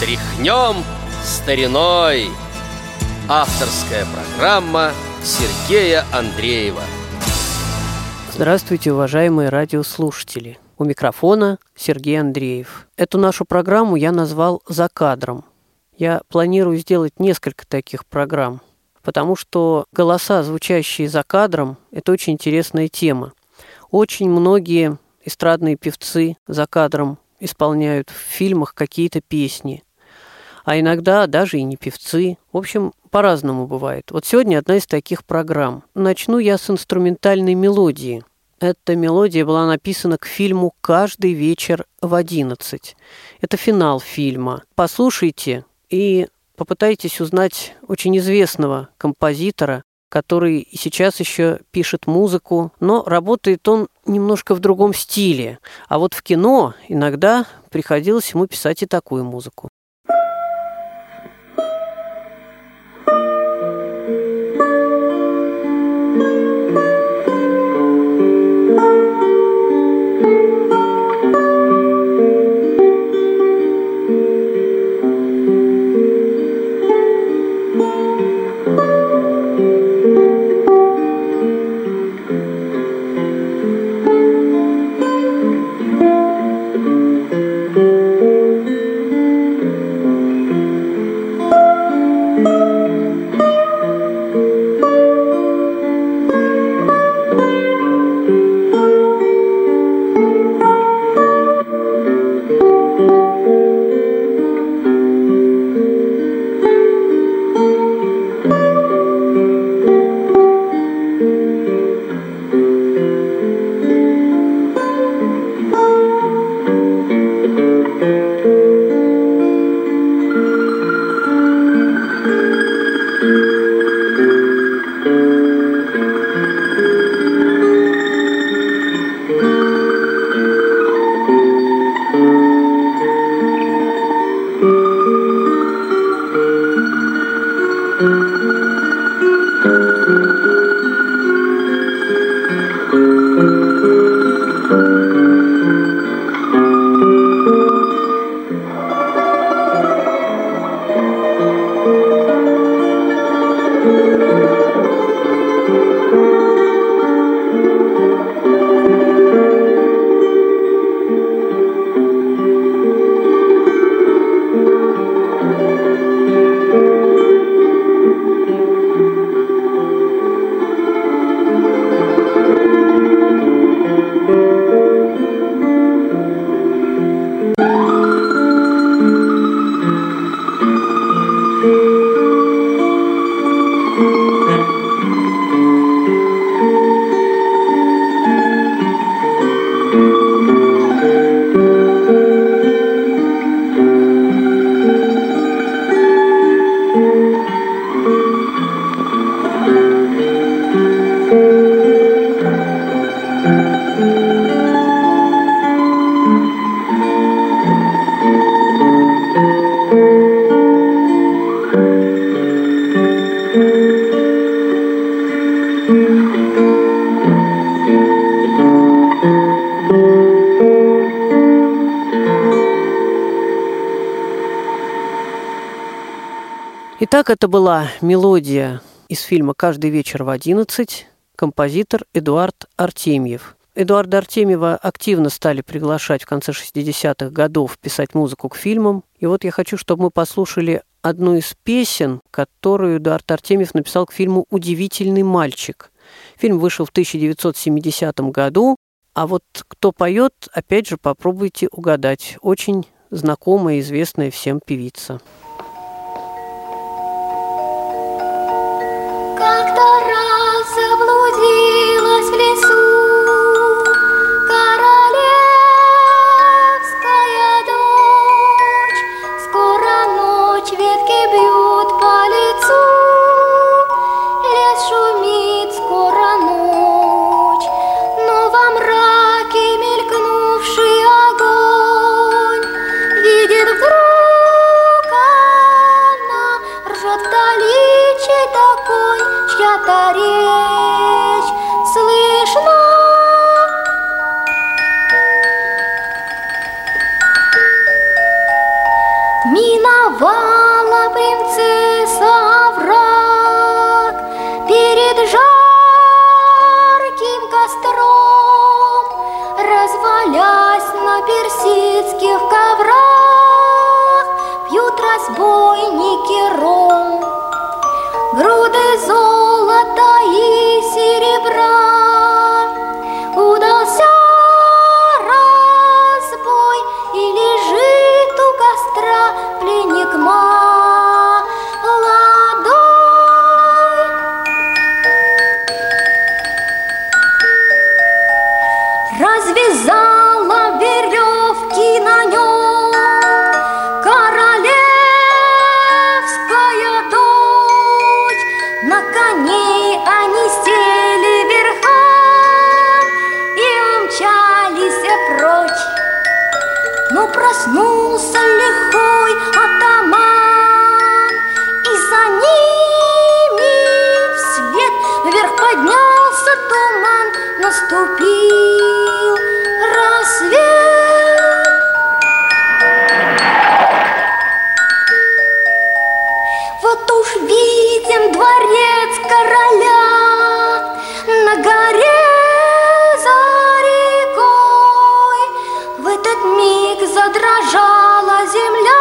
Тряхнем стариной Авторская программа Сергея Андреева Здравствуйте, уважаемые радиослушатели! У микрофона Сергей Андреев. Эту нашу программу я назвал «За кадром». Я планирую сделать несколько таких программ, потому что голоса, звучащие за кадром, это очень интересная тема. Очень многие эстрадные певцы за кадром исполняют в фильмах какие-то песни. А иногда даже и не певцы. В общем, по-разному бывает. Вот сегодня одна из таких программ. Начну я с инструментальной мелодии. Эта мелодия была написана к фильму «Каждый вечер в одиннадцать». Это финал фильма. Послушайте и попытайтесь узнать очень известного композитора, который сейчас еще пишет музыку, но работает он немножко в другом стиле. А вот в кино иногда приходилось ему писать и такую музыку. Итак, это была мелодия из фильма «Каждый вечер в одиннадцать», композитор Эдуард Артемьев. Эдуарда Артемьева активно стали приглашать в конце 60-х годов писать музыку к фильмам. И вот я хочу, чтобы мы послушали одну из песен, которую Эдуард Артемьев написал к фильму «Удивительный мальчик». Фильм вышел в 1970 году, а вот кто поет, опять же, попробуйте угадать. Очень знакомая известная всем певица. Заблудилась в лесу. Mina миновала принцесса овраг Перед жарким задрожала земля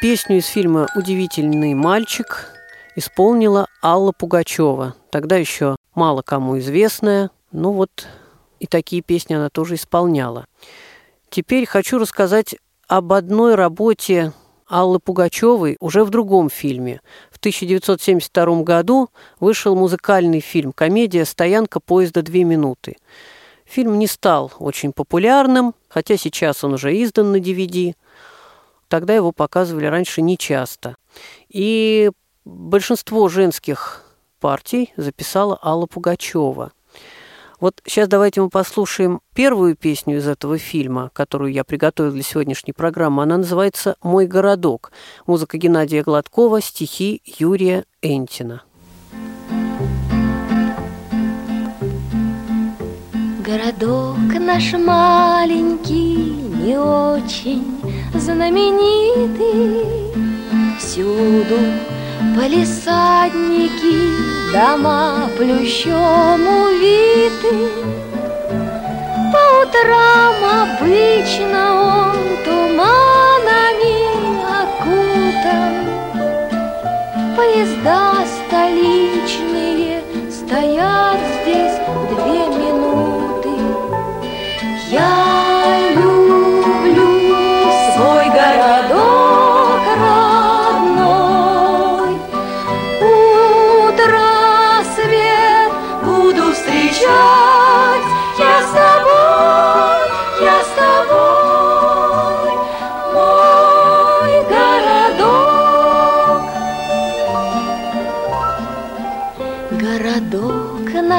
Песню из фильма «Удивительный мальчик» исполнила Алла Пугачева. Тогда еще мало кому известная, но вот и такие песни она тоже исполняла. Теперь хочу рассказать об одной работе Аллы Пугачевой уже в другом фильме. В 1972 году вышел музыкальный фильм «Комедия. Стоянка поезда. Две минуты». Фильм не стал очень популярным, хотя сейчас он уже издан на DVD. Тогда его показывали раньше нечасто. И большинство женских партий записала Алла Пугачева. Вот сейчас давайте мы послушаем первую песню из этого фильма, которую я приготовила для сегодняшней программы. Она называется «Мой городок». Музыка Геннадия Гладкова, стихи Юрия Энтина. Городок наш маленький, не очень знаменитый. Всюду полисадники, дома плющом увиты. По утрам обычно он туманами окутан. Поезда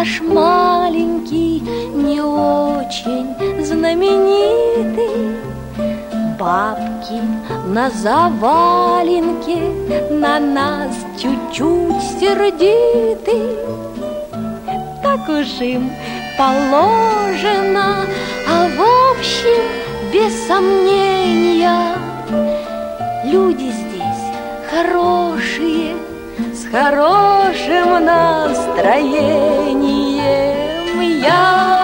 наш маленький, не очень знаменитый. Бабки на заваленке на нас чуть-чуть сердиты. Так уж им положено, а в общем, без сомнения, люди здесь хорошие, с хорошим настроением. Я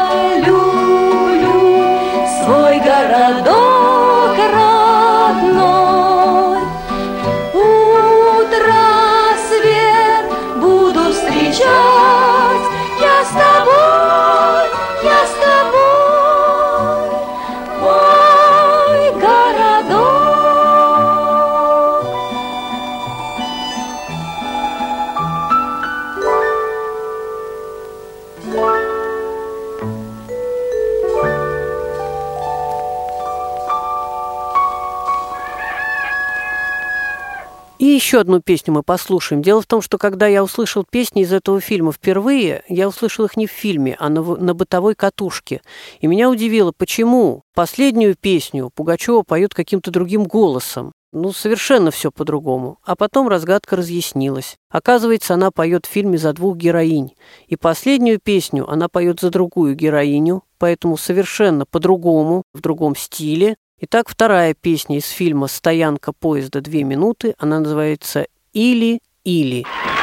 еще одну песню мы послушаем. Дело в том, что когда я услышал песни из этого фильма впервые, я услышал их не в фильме, а на, на бытовой катушке. И меня удивило, почему последнюю песню Пугачева поет каким-то другим голосом. Ну, совершенно все по-другому. А потом разгадка разъяснилась. Оказывается, она поет в фильме за двух героинь. И последнюю песню она поет за другую героиню, поэтому совершенно по-другому, в другом стиле. Итак, вторая песня из фильма «Стоянка поезда. Две минуты». Она называется «Или-или». гадаю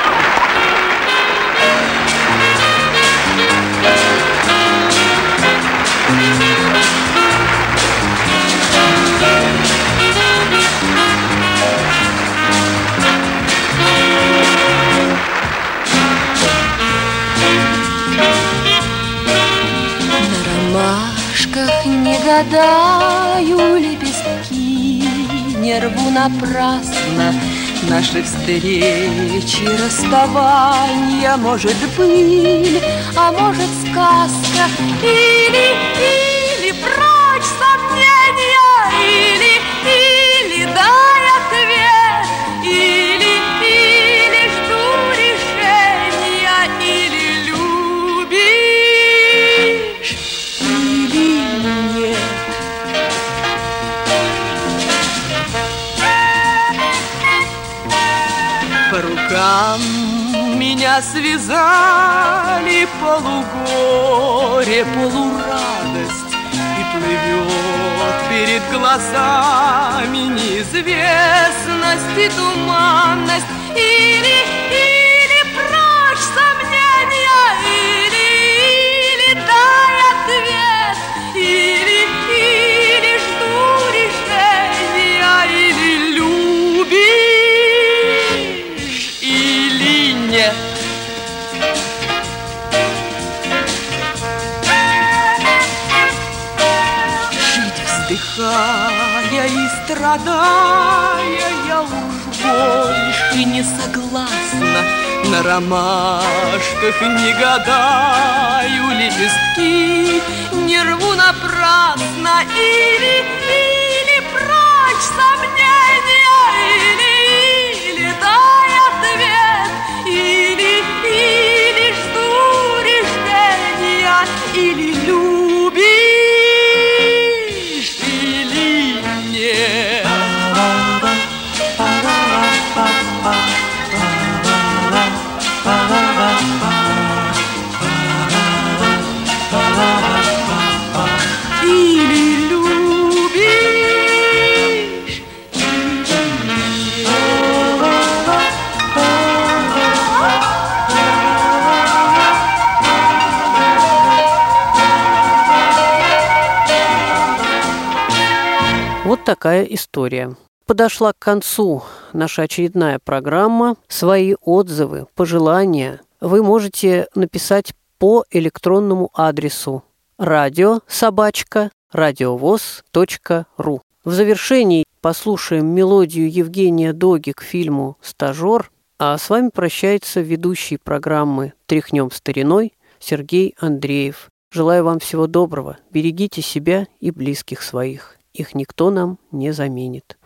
рву напрасно Наши встречи, расставания, может быть, а может сказка или рукам меня связали полугоре, полурадость И плывет перед глазами неизвестность и туманность Или, страдая Я уж больше не согласна На ромашках не гадаю Лепестки не рву напрасно Или, такая история. Подошла к концу наша очередная программа. Свои отзывы, пожелания вы можете написать по электронному адресу радио собачка радиовоз.ру. В завершении послушаем мелодию Евгения Доги к фильму «Стажер», а с вами прощается ведущий программы «Тряхнем стариной» Сергей Андреев. Желаю вам всего доброго. Берегите себя и близких своих. Их никто нам не заменит.